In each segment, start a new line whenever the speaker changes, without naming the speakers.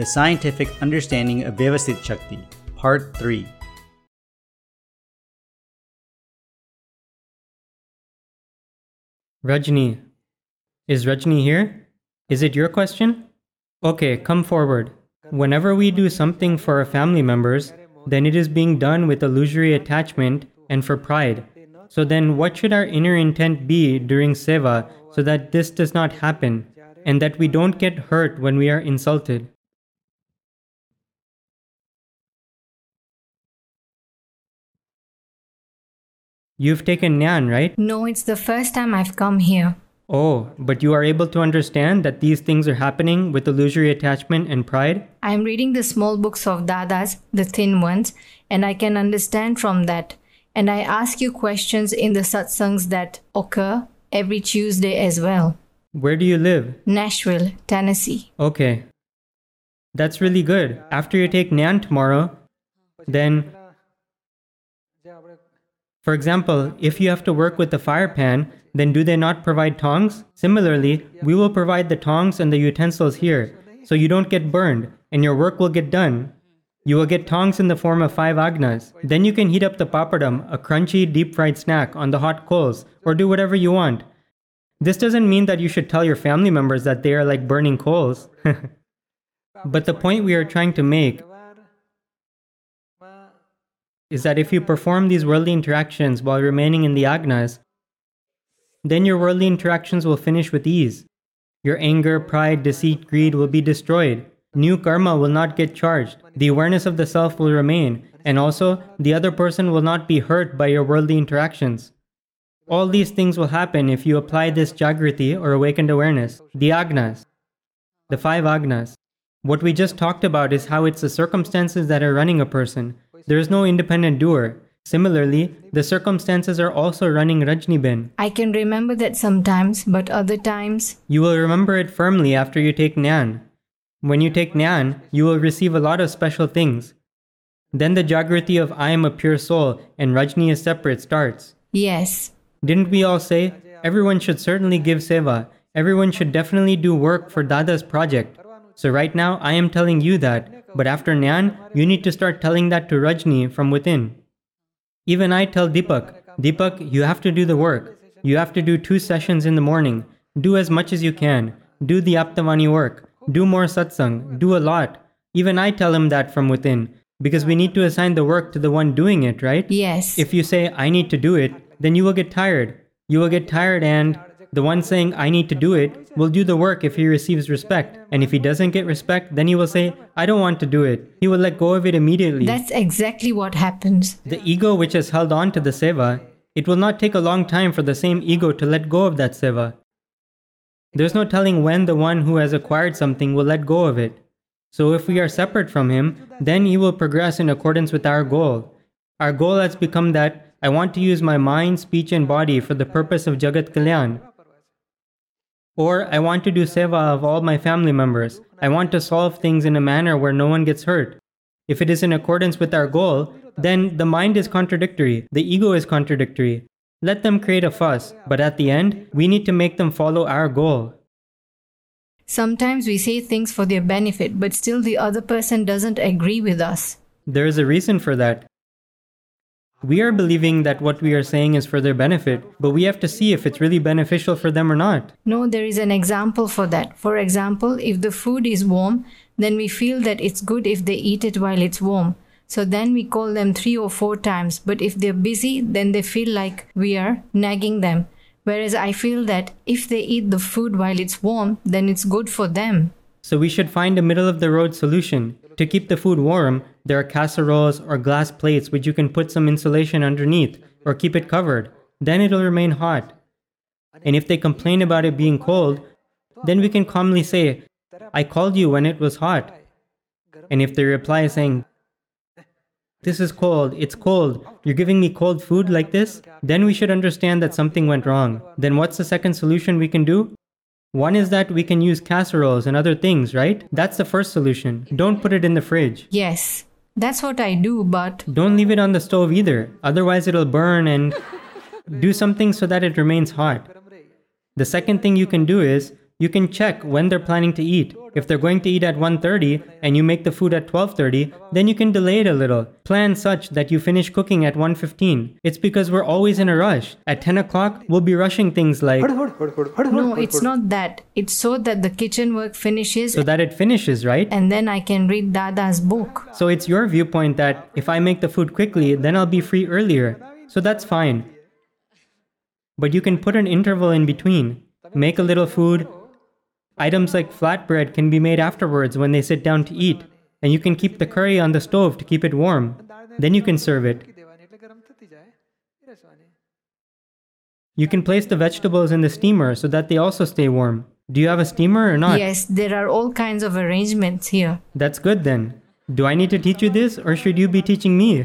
The Scientific Understanding of Vyavasthit Shakti, Part 3.
Rajni. Is Rajni here? Is it your question? Okay, come forward. Whenever we do something for our family members, then it is being done with illusory attachment and for pride. So then, what should our inner intent be during seva so that this does not happen and that we don't get hurt when we are insulted? You've taken Nyan, right?
No, it's the first time I've come here.
Oh, but you are able to understand that these things are happening with illusory attachment and pride?
I'm reading the small books of Dadas, the thin ones, and I can understand from that. And I ask you questions in the satsangs that occur every Tuesday as well.
Where do you live?
Nashville, Tennessee.
Okay. That's really good. After you take Nyan tomorrow, then, for example, if you have to work with the fire pan, then do they not provide tongs? Similarly, we will provide the tongs and the utensils here, so you don't get burned, and your work will get done. You will get tongs in the form of five agnas. Then you can heat up the papadam, a crunchy, deep fried snack, on the hot coals, or do whatever you want. This doesn't mean that you should tell your family members that they are like burning coals. but the point we are trying to make is that if you perform these worldly interactions while remaining in the agnas, then your worldly interactions will finish with ease. Your anger, pride, deceit, greed will be destroyed. New karma will not get charged. The awareness of the self will remain, and also the other person will not be hurt by your worldly interactions. All these things will happen if you apply this jagriti or awakened awareness, the agnas, the five agnas. What we just talked about is how it's the circumstances that are running a person. There is no independent doer. Similarly, the circumstances are also running Rajniben.
I can remember that sometimes, but other times.
You will remember it firmly after you take Nyan. When you take Nyan, you will receive a lot of special things. Then the Jagriti of I am a pure soul and Rajni is separate starts.
Yes.
Didn't we all say everyone should certainly give seva? Everyone should definitely do work for Dada's project. So right now I am telling you that, but after Nyan, you need to start telling that to Rajni from within. Even I tell Deepak, Deepak, you have to do the work. You have to do two sessions in the morning. Do as much as you can. Do the Aptavani work. Do more satsang. Do a lot. Even I tell him that from within. Because we need to assign the work to the one doing it, right?
Yes.
If you say, I need to do it, then you will get tired. You will get tired, and the one saying, I need to do it, will do the work if he receives respect. And if he doesn't get respect, then he will say, I don't want to do it. He will let go of it immediately.
That's exactly what happens.
The ego which has held on to the seva, it will not take a long time for the same ego to let go of that seva. There's no telling when the one who has acquired something will let go of it. So if we are separate from him, then he will progress in accordance with our goal. Our goal has become that I want to use my mind, speech, and body for the purpose of Jagat Kalyan. Or I want to do seva of all my family members. I want to solve things in a manner where no one gets hurt. If it is in accordance with our goal, then the mind is contradictory, the ego is contradictory. Let them create a fuss, but at the end, we need to make them follow our goal.
Sometimes we say things for their benefit, but still the other person doesn't agree with us.
There is a reason for that. We are believing that what we are saying is for their benefit, but we have to see if it's really beneficial for them or not.
No, there is an example for that. For example, if the food is warm, then we feel that it's good if they eat it while it's warm. So then we call them three or four times, but if they're busy, then they feel like we are nagging them. Whereas I feel that if they eat the food while it's warm, then it's good for them.
So we should find a middle of the road solution. To keep the food warm, there are casseroles or glass plates which you can put some insulation underneath or keep it covered. Then it'll remain hot. And if they complain about it being cold, then we can calmly say, I called you when it was hot. And if they reply saying, This is cold, it's cold, you're giving me cold food like this, then we should understand that something went wrong. Then what's the second solution we can do? One is that we can use casseroles and other things, right? That's the first solution. Don't put it in the fridge.
Yes, that's what I do, but
Don't leave it on the stove either, otherwise, it'll burn and do something so that it remains hot. The second thing you can do is You can check when they're planning to eat. If they're going to eat at 1:30 and you make the food at 12:30, then you can delay it a little. Plan such that you finish cooking at 1:15. It's because we're always in a rush. At 10 o'clock, we'll be rushing things like
No, it's not that. It's so that the kitchen work finishes
so that it finishes, right?
and then I can read Dada's book.
So it's your viewpoint that if I make the food quickly, then I'll be free earlier. So that's fine. But you can put an interval in between. Make a little food. Items like flatbread can be made afterwards when they sit down to eat. And you can keep the curry on the stove to keep it warm. Then you can serve it. You can place the vegetables in the steamer so that they also stay warm. Do you have a steamer or not?
Yes, there are all kinds of arrangements here.
That's good then. Do I need to teach you this or should you be teaching me?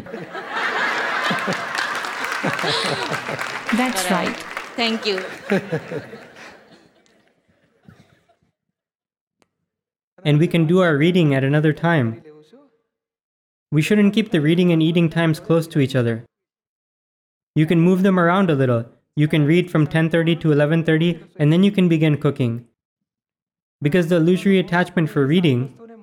That's right.
Thank you.
and we can do our reading at another time. We shouldn't keep the reading and eating times close to each other. You can move them around a little. You can read from 10:30 to 11:30 and then you can begin cooking. Because the illusory attachment for reading,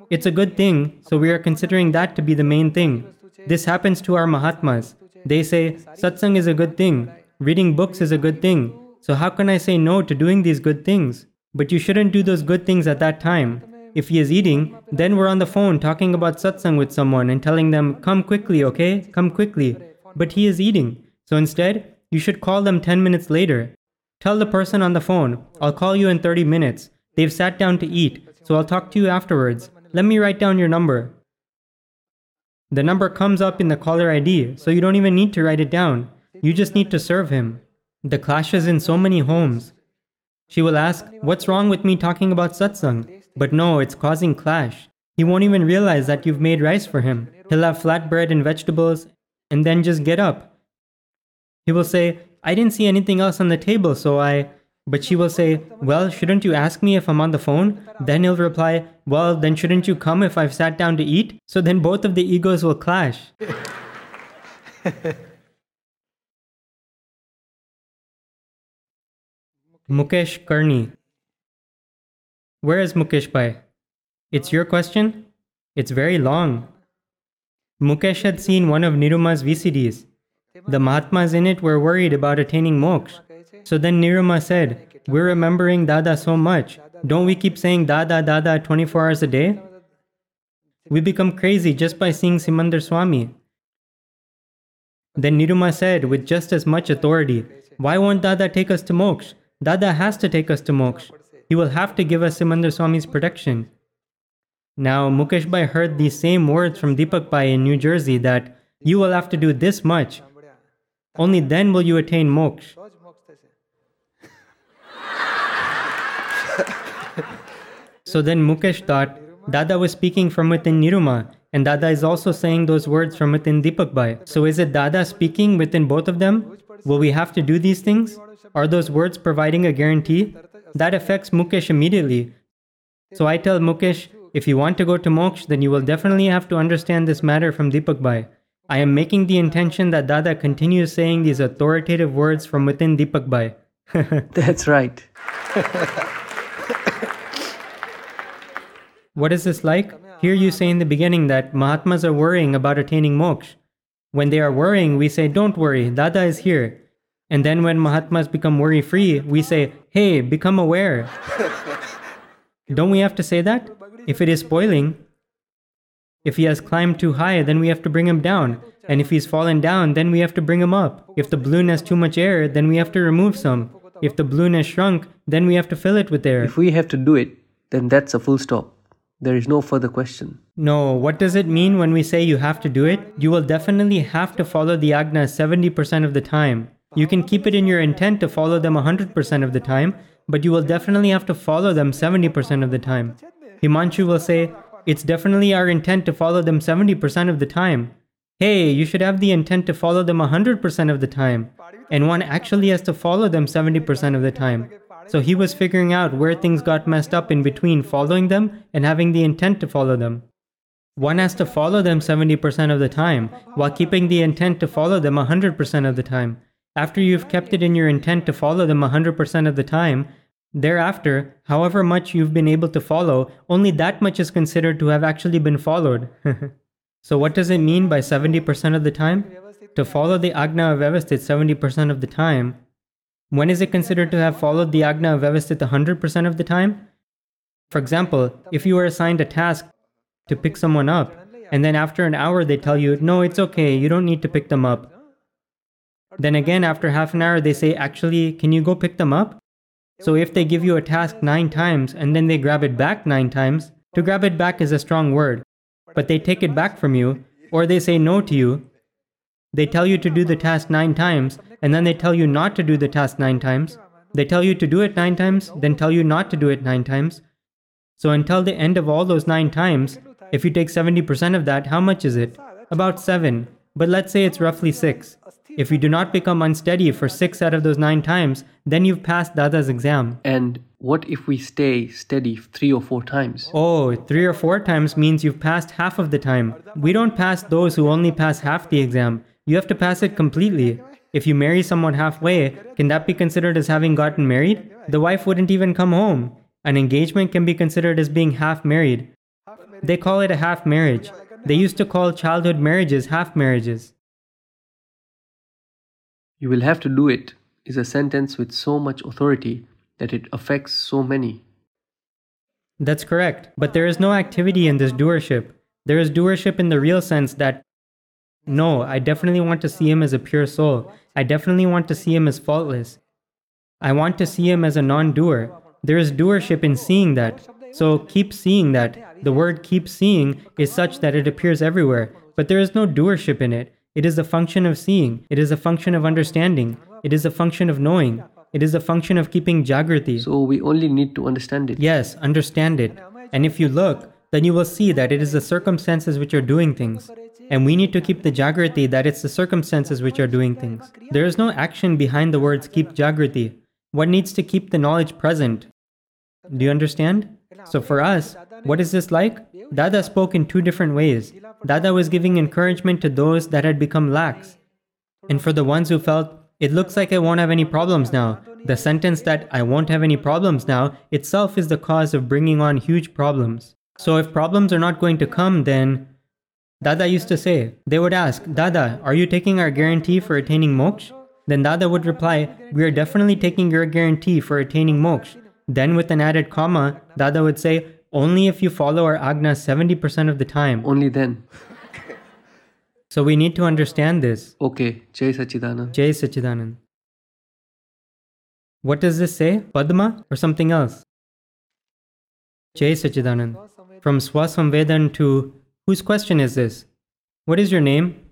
it's a good thing, so we are considering that to be the main thing. This happens to our Mahatmas. They say satsang is a good thing, reading books is a good thing. So how can I say no to doing these good things? But you shouldn't do those good things at that time. If he is eating, then we're on the phone talking about satsang with someone and telling them, come quickly, okay? Come quickly. But he is eating. So instead, you should call them 10 minutes later. Tell the person on the phone, I'll call you in 30 minutes. They've sat down to eat, so I'll talk to you afterwards. Let me write down your number. The number comes up in the caller ID, so you don't even need to write it down. You just need to serve him. The clashes in so many homes. She will ask, What's wrong with me talking about satsang? But no, it's causing clash. He won't even realize that you've made rice for him. He'll have flatbread and vegetables and then just get up. He will say, I didn't see anything else on the table, so I. But she will say, Well, shouldn't you ask me if I'm on the phone? Then he'll reply, Well, then shouldn't you come if I've sat down to eat? So then both of the egos will clash. Mukesh Karni. Where is Mukesh Bhai? It's your question? It's very long. Mukesh had seen one of Niruma's VCDs. The Mahatmas in it were worried about attaining moksha. So then Niruma said, We're remembering Dada so much. Don't we keep saying Dada Dada 24 hours a day? We become crazy just by seeing Simandhar Swami. Then Niruma said, with just as much authority, Why won't Dada take us to moksha? Dada has to take us to moksha. He will have to give us Simandhar Swami's protection. Now, Mukesh Bhai heard these same words from Deepak Bhai in New Jersey that you will have to do this much. Only then will you attain moksha. So then Mukesh thought Dada was speaking from within Niruma, and Dada is also saying those words from within Deepak Bhai. So is it Dada speaking within both of them? Will we have to do these things? Are those words providing a guarantee? That affects Mukesh immediately. So I tell Mukesh, if you want to go to Moksh, then you will definitely have to understand this matter from Deepak Bhai. I am making the intention that Dada continues saying these authoritative words from within Deepak Bhai.
That's right.
What is this like? Here you say in the beginning that Mahatmas are worrying about attaining moksha. When they are worrying, we say, Don't worry, Dada is here. And then when Mahatmas become worry free, we say, Hey, become aware. Don't we have to say that? If it is spoiling, if he has climbed too high, then we have to bring him down. And if he's fallen down, then we have to bring him up. If the balloon has too much air, then we have to remove some. If the balloon has shrunk, then we have to fill it with air.
If we have to do it, then that's a full stop. There is no further question.
No, what does it mean when we say you have to do it? You will definitely have to follow the Agna 70% of the time. You can keep it in your intent to follow them 100% of the time, but you will definitely have to follow them 70% of the time. Himanshu will say, It's definitely our intent to follow them 70% of the time. Hey, you should have the intent to follow them 100% of the time. And one actually has to follow them 70% of the time. So he was figuring out where things got messed up in between following them and having the intent to follow them. One has to follow them 70% of the time, while keeping the intent to follow them 100% of the time. After you've kept it in your intent to follow them 100% of the time, Thereafter, however much you've been able to follow, only that much is considered to have actually been followed. so, what does it mean by 70% of the time? To follow the Agna of Vyavasthit 70% of the time. When is it considered to have followed the Agna of Vyavasthit 100% of the time? For example, if you were assigned a task to pick someone up, and then after an hour they tell you, no, it's okay, you don't need to pick them up. Then again, after half an hour, they say, actually, can you go pick them up? So if they give you a task nine times and then they grab it back nine times, to grab it back is a strong word, but they take it back from you, or they say no to you. They tell you to do the task nine times, and then they tell you not to do the task nine times. They tell you to do it nine times, then tell you not to do it nine times. So until the end of all those nine times, if you take 70% of that, how much is it? About 7. But let's say it's roughly 6. If you do not become unsteady for 6 out of those 9 times, then you've passed Dada's exam.
And what if we stay steady three or four times?
Oh, three or four times means you've passed half of the time. We don't pass those who only pass half the exam. You have to pass it completely. If you marry someone halfway, can that be considered as having gotten married? The wife wouldn't even come home. An engagement can be considered as being half married. They call it a half marriage. They used to call childhood marriages half marriages.
You will have to do it is a sentence with so much authority that it affects so many.
That's correct. But there is no activity in this doership. There is doership in the real sense that, no, I definitely want to see him as a pure soul. I definitely want to see him as faultless. I want to see him as a non doer. There is doership in seeing that. So keep seeing that. The word keep seeing is such that it appears everywhere, but there is no doership in it. It is a function of seeing, it is a function of understanding, it is a function of knowing, it is a function of keeping jagrati.
So we only need to understand it.
Yes, understand it. And if you look, then you will see that it is the circumstances which are doing things. And we need to keep the jagrati that it's the circumstances which are doing things. There is no action behind the words keep jagrati. What needs to keep the knowledge present? Do you understand? So for us, what is this like? Dada spoke in two different ways. Dada was giving encouragement to those that had become lax. And for the ones who felt, it looks like I won't have any problems now, the sentence that I won't have any problems now itself is the cause of bringing on huge problems. So if problems are not going to come, then Dada used to say, they would ask, Dada, are you taking our guarantee for attaining moksha? Then Dada would reply, We are definitely taking your guarantee for attaining moksha. Then, with an added comma, Dada would say, only if you follow our agna 70% of the time.
Only then.
So we need to understand this.
Okay, Jai Sachidanand.
Jai Sachidanand. What does this say? Padma or something else? Jai Sachidanand. From Swasamvedan to whose question is this? What is your name?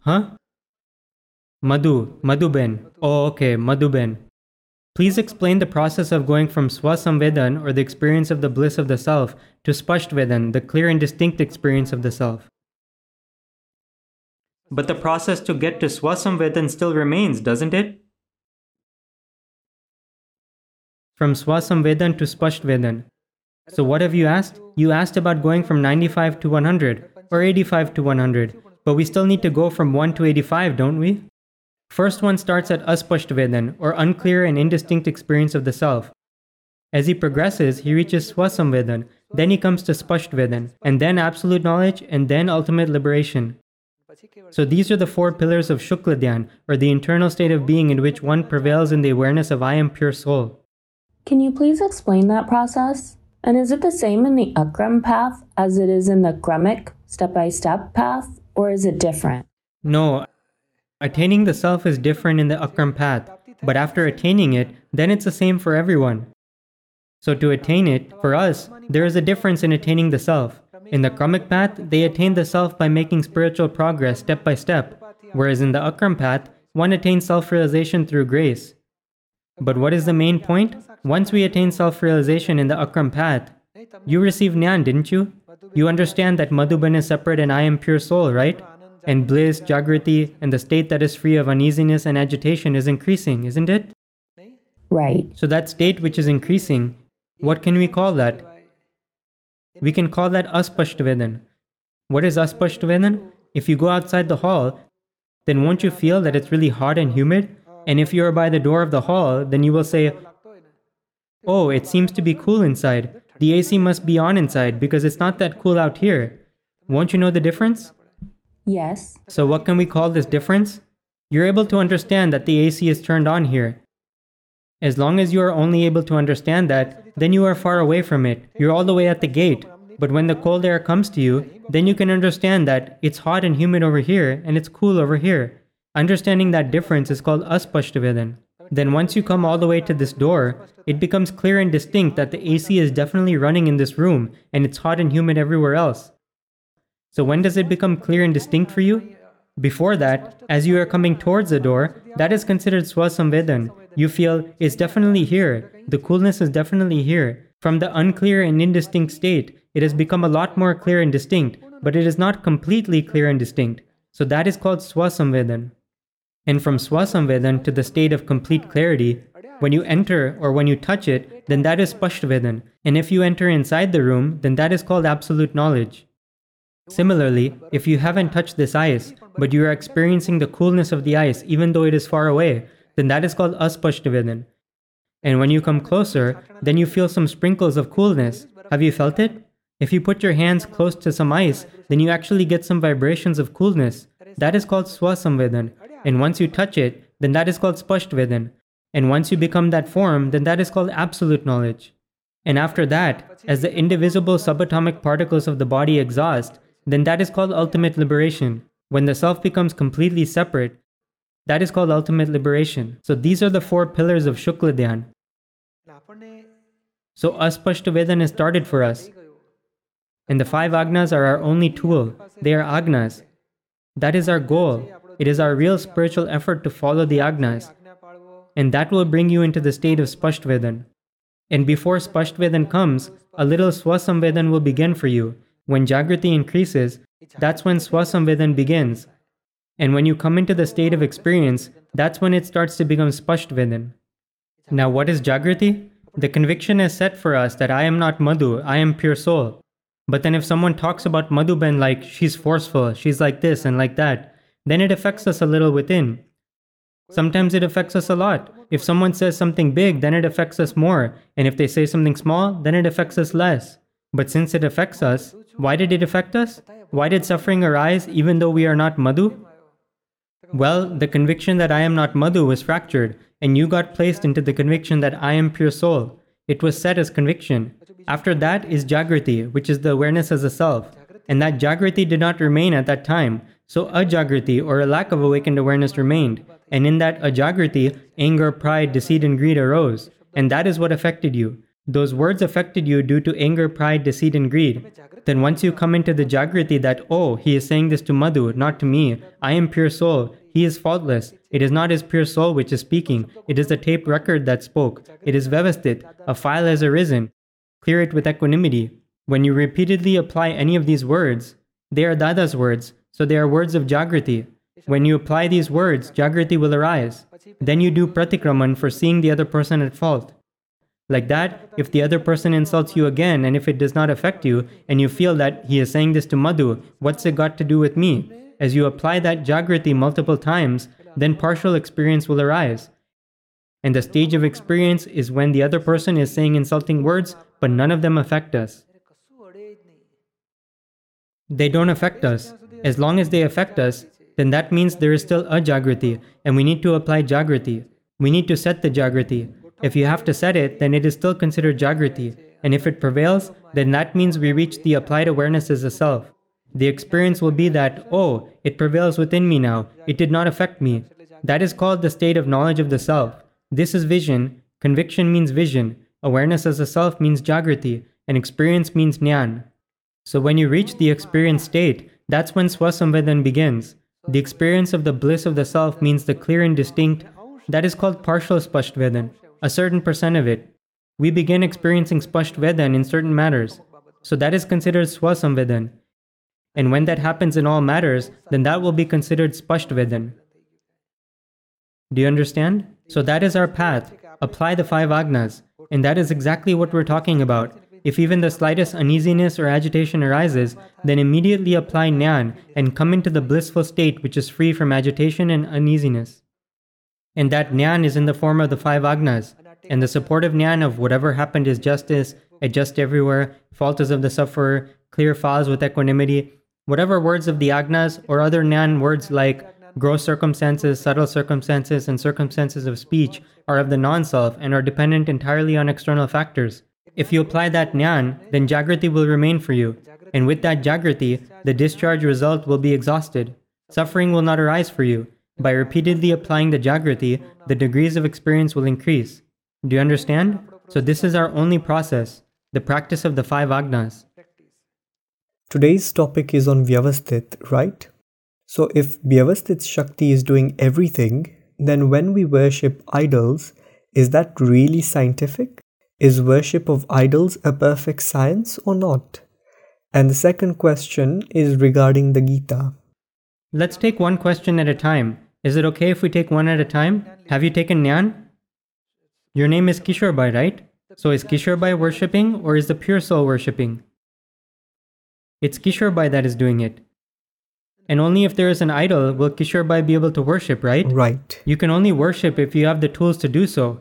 Huh? Madhu, Madhuben. Oh, okay, Madhuben. Please explain the process of going from Swasamvedan or the experience of the bliss of the self to Spashtvedan, the clear and distinct experience of the self. But the process to get to Swasamvedan still remains, doesn't it? From Swasamvedan to Spashtvedan. So what have you asked? You asked about going from 95 to 100 or 85 to 100, but we still need to go from 1 to 85, don't we? First one starts at Aspashtvedan, or unclear and indistinct experience of the self. As he progresses, he reaches Swasamvedan, then he comes to Spashtvedan, and then absolute knowledge, and then ultimate liberation. So these are the four pillars of Shukladhyan, or the internal state of being in which one prevails in the awareness of I am pure soul.
Can you please explain that process? And is it the same in the Akram path as it is in the Kramic step by step path, or is it different?
No, Attaining the self is different in the Akram path, but after attaining it, then it's the same for everyone. So to attain it, for us, there is a difference in attaining the self. In the Kramic path, they attain the self by making spiritual progress step by step, whereas in the Akram path, one attains self realization through grace. But what is the main point? Once we attain self realization in the Akram path, you received Nyan, didn't you? You understand that Madhuben is separate and I am pure soul, right? And bliss, jagrati, and the state that is free of uneasiness and agitation is increasing, isn't it?
Right.
So that state which is increasing, what can we call that? We can call that aspashtvedan. What is aspashtvedan? If you go outside the hall, then won't you feel that it's really hot and humid? And if you are by the door of the hall, then you will say, Oh, it seems to be cool inside. The AC must be on inside because it's not that cool out here. Won't you know the difference?
Yes.
So, what can we call this difference? You're able to understand that the AC is turned on here. As long as you are only able to understand that, then you are far away from it. You're all the way at the gate. But when the cold air comes to you, then you can understand that it's hot and humid over here and it's cool over here. Understanding that difference is called aspashtavedan. Then once you come all the way to this door, it becomes clear and distinct that the AC is definitely running in this room and it's hot and humid everywhere else. So when does it become clear and distinct for you? Before that, as you are coming towards the door, that is considered swasamvedan. You feel it's definitely here. The coolness is definitely here. From the unclear and indistinct state, it has become a lot more clear and distinct, but it is not completely clear and distinct. So that is called swasamvedan. And from swasamvedan to the state of complete clarity, when you enter or when you touch it, then that is spashtvedan. And if you enter inside the room, then that is called absolute knowledge. Similarly, if you haven't touched this ice, but you are experiencing the coolness of the ice even though it is far away, then that is called aspashtavedan. And when you come closer, then you feel some sprinkles of coolness. Have you felt it? If you put your hands close to some ice, then you actually get some vibrations of coolness. That is called swasamvedan. And once you touch it, then that is called spashtvedan. And once you become that form, then that is called absolute knowledge. And after that, as the indivisible subatomic particles of the body exhaust, then that is called ultimate liberation. When the self becomes completely separate, that is called ultimate liberation. So these are the four pillars of Shukla Dhyan. So Aspashtavedan is started for us. And the five agnas are our only tool. They are agnas. That is our goal. It is our real spiritual effort to follow the agnas. And that will bring you into the state of Spashtvedan. And before Spashtvedan comes, a little Swasamvedan will begin for you. When Jagrati increases, that's when Swasamvedan begins. And when you come into the state of experience, that's when it starts to become Spashtvedan. Now, what is Jagrati? The conviction is set for us that I am not Madhu, I am pure soul. But then if someone talks about Madhuben like she's forceful, she's like this and like that, then it affects us a little within. Sometimes it affects us a lot. If someone says something big, then it affects us more. And if they say something small, then it affects us less. But since it affects us, why did it affect us? Why did suffering arise even though we are not Madhu? Well, the conviction that I am not Madhu was fractured, and you got placed into the conviction that I am pure soul. It was set as conviction. After that is Jagrati, which is the awareness as a self. And that Jagrati did not remain at that time, so ajagrati or a lack of awakened awareness remained. And in that ajagrati, anger, pride, deceit, and greed arose. And that is what affected you. Those words affected you due to anger, pride, deceit, and greed. Then once you come into the Jagrati that, oh, he is saying this to Madhu, not to me, I am pure soul, he is faultless, it is not his pure soul which is speaking, it is the tape record that spoke, it is Vyavasthit, a file has arisen. Clear it with equanimity. When you repeatedly apply any of these words, they are Dada's words, so they are words of Jagrati. When you apply these words, Jagrati will arise. Then you do pratikraman for seeing the other person at fault. Like that, if the other person insults you again and if it does not affect you, and you feel that he is saying this to Madhu, what's it got to do with me? As you apply that Jagrati multiple times, then partial experience will arise. And the stage of experience is when the other person is saying insulting words, but none of them affect us. They don't affect us. As long as they affect us, then that means there is still a Jagrati, and we need to apply Jagrati. We need to set the Jagrati. If you have to set it, then it is still considered Jagrati. And if it prevails, then that means we reach the applied awareness as a self. The experience will be that, oh, it prevails within me now, it did not affect me. That is called the state of knowledge of the self. This is vision, conviction means vision, awareness as a self means Jagrati, and experience means Nyan. So when you reach the experience state, that's when Swasamvedan begins. The experience of the bliss of the self means the clear and distinct, that is called partial Spashtvedan a certain percent of it. We begin experiencing Spashtvedan in certain matters. So that is considered Swasamvedan. And when that happens in all matters, then that will be considered Spashtvedan. Do you understand? So that is our path. Apply the five agnas. And that is exactly what we're talking about. If even the slightest uneasiness or agitation arises, then immediately apply Nyan and come into the blissful state which is free from agitation and uneasiness. And that Nyan is in the form of the five agnas. and the supportive Nyan of whatever happened is justice, adjust everywhere, fault is of the sufferer, clear files with equanimity, whatever words of the Agnas or other Nyan words like gross circumstances, subtle circumstances, and circumstances of speech are of the non self and are dependent entirely on external factors. If you apply that Nyan, then Jagrati will remain for you, and with that Jagrati, the discharge result will be exhausted. Suffering will not arise for you. By repeatedly applying the Jagrati, the degrees of experience will increase. Do you understand? So, this is our only process the practice of the five Agnas.
Today's topic is on Vyavasthit, right? So, if Vyavasthit Shakti is doing everything, then when we worship idols, is that really scientific? Is worship of idols a perfect science or not? And the second question is regarding the Gita.
Let's take one question at a time. Is it okay if we take one at a time? Have you taken Nyan? Your name is Kishorbhai, right? So is Kishorbhai worshipping or is the pure soul worshipping? It's Kishorbhai that is doing it. And only if there is an idol will Kishorbhai be able to worship, right?
Right.
You can only worship if you have the tools to do so.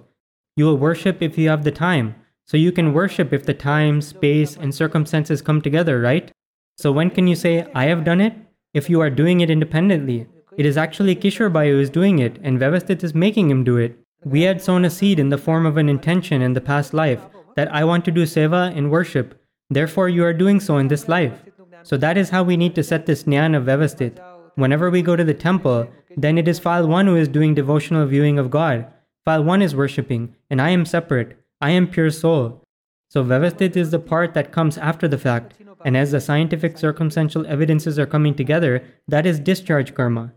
You will worship if you have the time. So you can worship if the time, space, and circumstances come together, right? So when can you say, I have done it? If you are doing it independently. It is actually Kishorbhai who is doing it, and Vyavasthit is making him do it. We had sown a seed in the form of an intention in the past life that I want to do seva and worship. Therefore, you are doing so in this life. So that is how we need to set this jnana of Vyavasthit. Whenever we go to the temple, then it is file 1 who is doing devotional viewing of God. File 1 is worshipping, and I am separate. I am pure soul. So Vyavasthit is the part that comes after the fact, and as the scientific circumstantial evidences are coming together, that is discharge karma.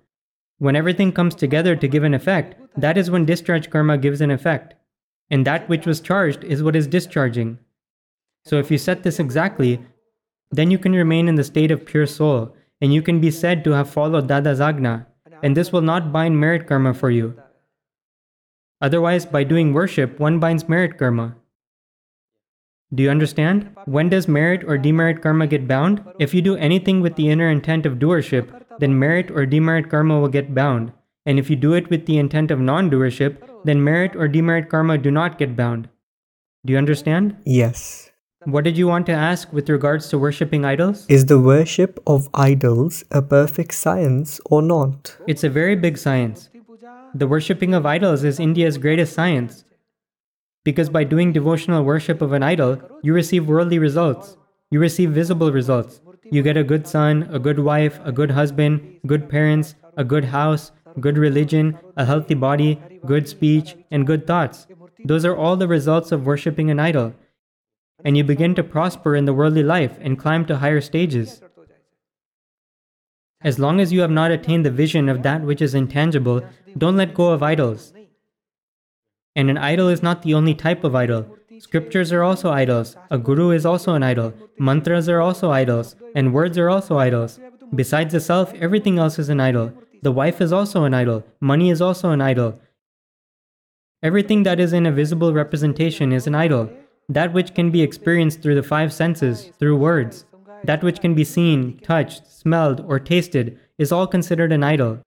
When everything comes together to give an effect, that is when discharge karma gives an effect. And that which was charged is what is discharging. So if you set this exactly, then you can remain in the state of pure soul, and you can be said to have followed Dada's Agna, and this will not bind merit karma for you. Otherwise, by doing worship, one binds merit karma. Do you understand? When does merit or demerit karma get bound? If you do anything with the inner intent of doership, then merit or demerit karma will get bound. And if you do it with the intent of non doership, then merit or demerit karma do not get bound. Do you understand?
Yes.
What did you want to ask with regards to worshipping idols?
Is the worship of idols a perfect science or not?
It's a very big science. The worshipping of idols is India's greatest science. Because by doing devotional worship of an idol, you receive worldly results. You receive visible results. You get a good son, a good wife, a good husband, good parents, a good house, good religion, a healthy body, good speech, and good thoughts. Those are all the results of worshipping an idol. And you begin to prosper in the worldly life and climb to higher stages. As long as you have not attained the vision of that which is intangible, don't let go of idols. And an idol is not the only type of idol. Scriptures are also idols. A guru is also an idol. Mantras are also idols. And words are also idols. Besides the self, everything else is an idol. The wife is also an idol. Money is also an idol. Everything that is in a visible representation is an idol. That which can be experienced through the five senses, through words, that which can be seen, touched, smelled, or tasted, is all considered an idol.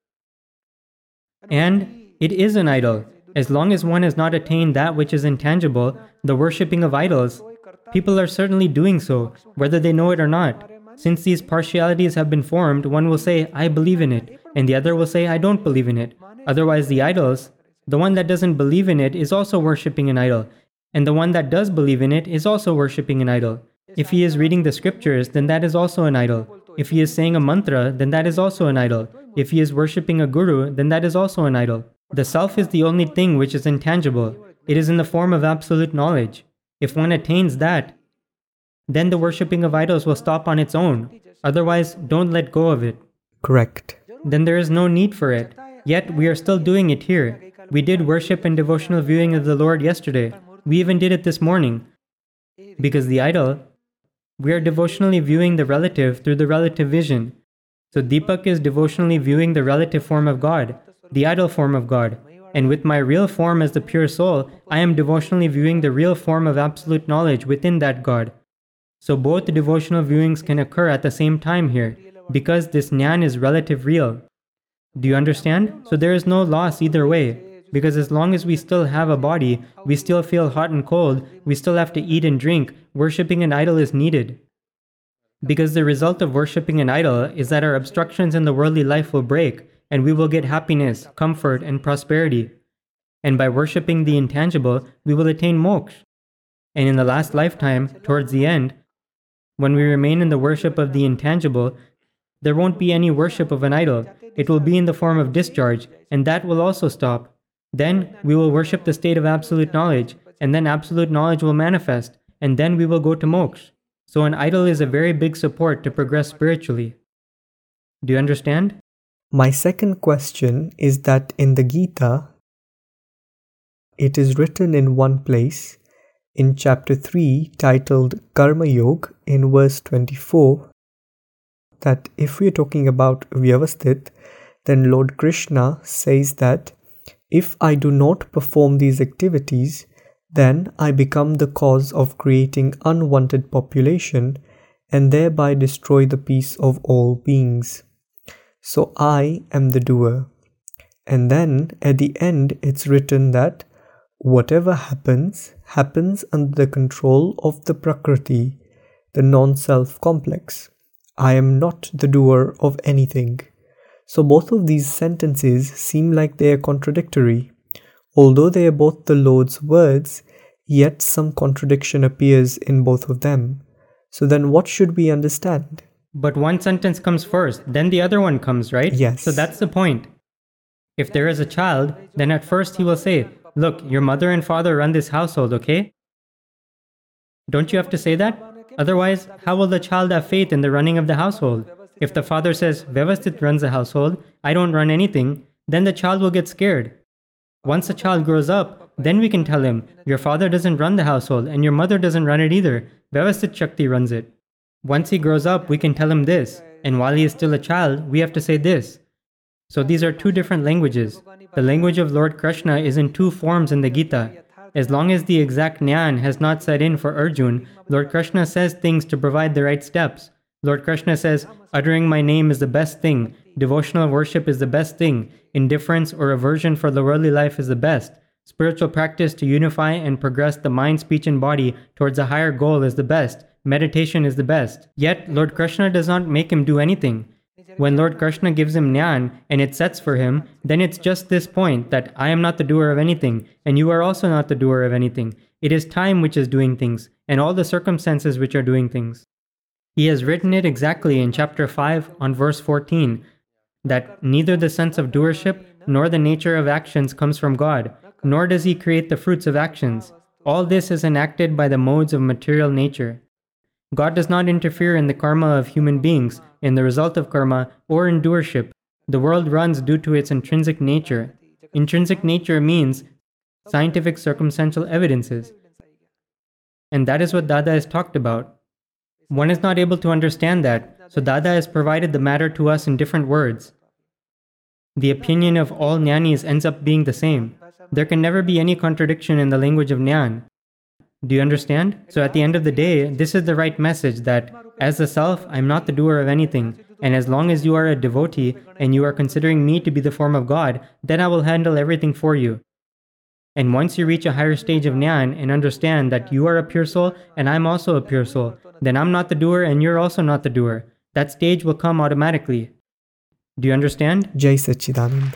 And it is an idol. As long as one has not attained that which is intangible, the worshipping of idols, people are certainly doing so, whether they know it or not. Since these partialities have been formed, one will say, I believe in it, and the other will say, I don't believe in it. Otherwise, the idols, the one that doesn't believe in it is also worshipping an idol, and the one that does believe in it is also worshipping an idol. If he is reading the scriptures, then that is also an idol. If he is saying a mantra, then that is also an idol. If he is worshipping a guru, then that is also an idol. The self is the only thing which is intangible. It is in the form of absolute knowledge. If one attains that, then the worshipping of idols will stop on its own. Otherwise, don't let go of it.
Correct.
Then there is no need for it. Yet we are still doing it here. We did worship and devotional viewing of the Lord yesterday. We even did it this morning. Because the idol, we are devotionally viewing the relative through the relative vision. So Deepak is devotionally viewing the relative form of God, the idol form of God. And with my real form as the pure soul, I am devotionally viewing the real form of absolute knowledge within that God. So both devotional viewings can occur at the same time here, because this Nyan is relative real. Do you understand? So there is no loss either way. Because as long as we still have a body, we still feel hot and cold, we still have to eat and drink, worshipping an idol is needed. Because the result of worshipping an idol is that our obstructions in the worldly life will break, and we will get happiness, comfort, and prosperity. And by worshipping the intangible, we will attain moksha. And in the last lifetime, towards the end, when we remain in the worship of the intangible, there won't be any worship of an idol. It will be in the form of discharge, and that will also stop. Then we will worship the state of absolute knowledge, and then absolute knowledge will manifest, and then we will go to moksha. So an idol is a very big support to progress spiritually. Do you understand?
My second question is that in the Gita, it is written in one place in chapter 3 titled Karma Yoga in verse 24 that if we are talking about Vyavasthit, then Lord Krishna says that if I do not perform these activities, then I become the cause of creating unwanted population and thereby destroy the peace of all beings. So I am the doer. And then at the end, it's written that whatever happens, happens under the control of the Prakriti, the non self complex. I am not the doer of anything. So both of these sentences seem like they are contradictory. Although they are both the Lord's words, yet some contradiction appears in both of them. So then what should we understand?
But one sentence comes first, then the other one comes, right?
Yes.
So that's the point. If there is a child, then at first he will say, Look, your mother and father run this household, okay? Don't you have to say that? Otherwise, how will the child have faith in the running of the household? If the father says, Vyavasthit runs the household, I don't run anything, then the child will get scared. Once the child grows up, then we can tell him, Your father doesn't run the household, and your mother doesn't run it either. Vyavasthit Shakti runs it. Once he grows up, we can tell him this, and while he is still a child, we have to say this. So these are two different languages. The language of Lord Krishna is in two forms in the Gita. As long as the exact Nyan has not set in for Arjun, Lord Krishna says things to provide the right steps. Lord Krishna says, uttering my name is the best thing, devotional worship is the best thing, indifference or aversion for the worldly life is the best. Spiritual practice to unify and progress the mind, speech, and body towards a higher goal is the best. Meditation is the best. Yet, Lord Krishna does not make him do anything. When Lord Krishna gives him Nyan and it sets for him, then it's just this point that I am not the doer of anything, and you are also not the doer of anything. It is time which is doing things, and all the circumstances which are doing things. He has written it exactly in chapter 5 on verse 14 that neither the sense of doership nor the nature of actions comes from God, nor does he create the fruits of actions. All this is enacted by the modes of material nature. God does not interfere in the karma of human beings, in the result of karma, or in doership. The world runs due to its intrinsic nature. Intrinsic nature means scientific circumstantial evidences. And that is what Dada has talked about. One is not able to understand that, so Dada has provided the matter to us in different words. The opinion of all Jnanis ends up being the same. There can never be any contradiction in the language of Nyan. Do you understand? So at the end of the day, this is the right message that as the self, I'm not the doer of anything. And as long as you are a devotee and you are considering me to be the form of God, then I will handle everything for you. And once you reach a higher stage of Nyan and understand that you are a pure soul and I'm also a pure soul, then I'm not the doer and you're also not the doer. That stage will come automatically. Do you understand?
Jai Sachidanand.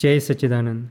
Jai Sachidanand.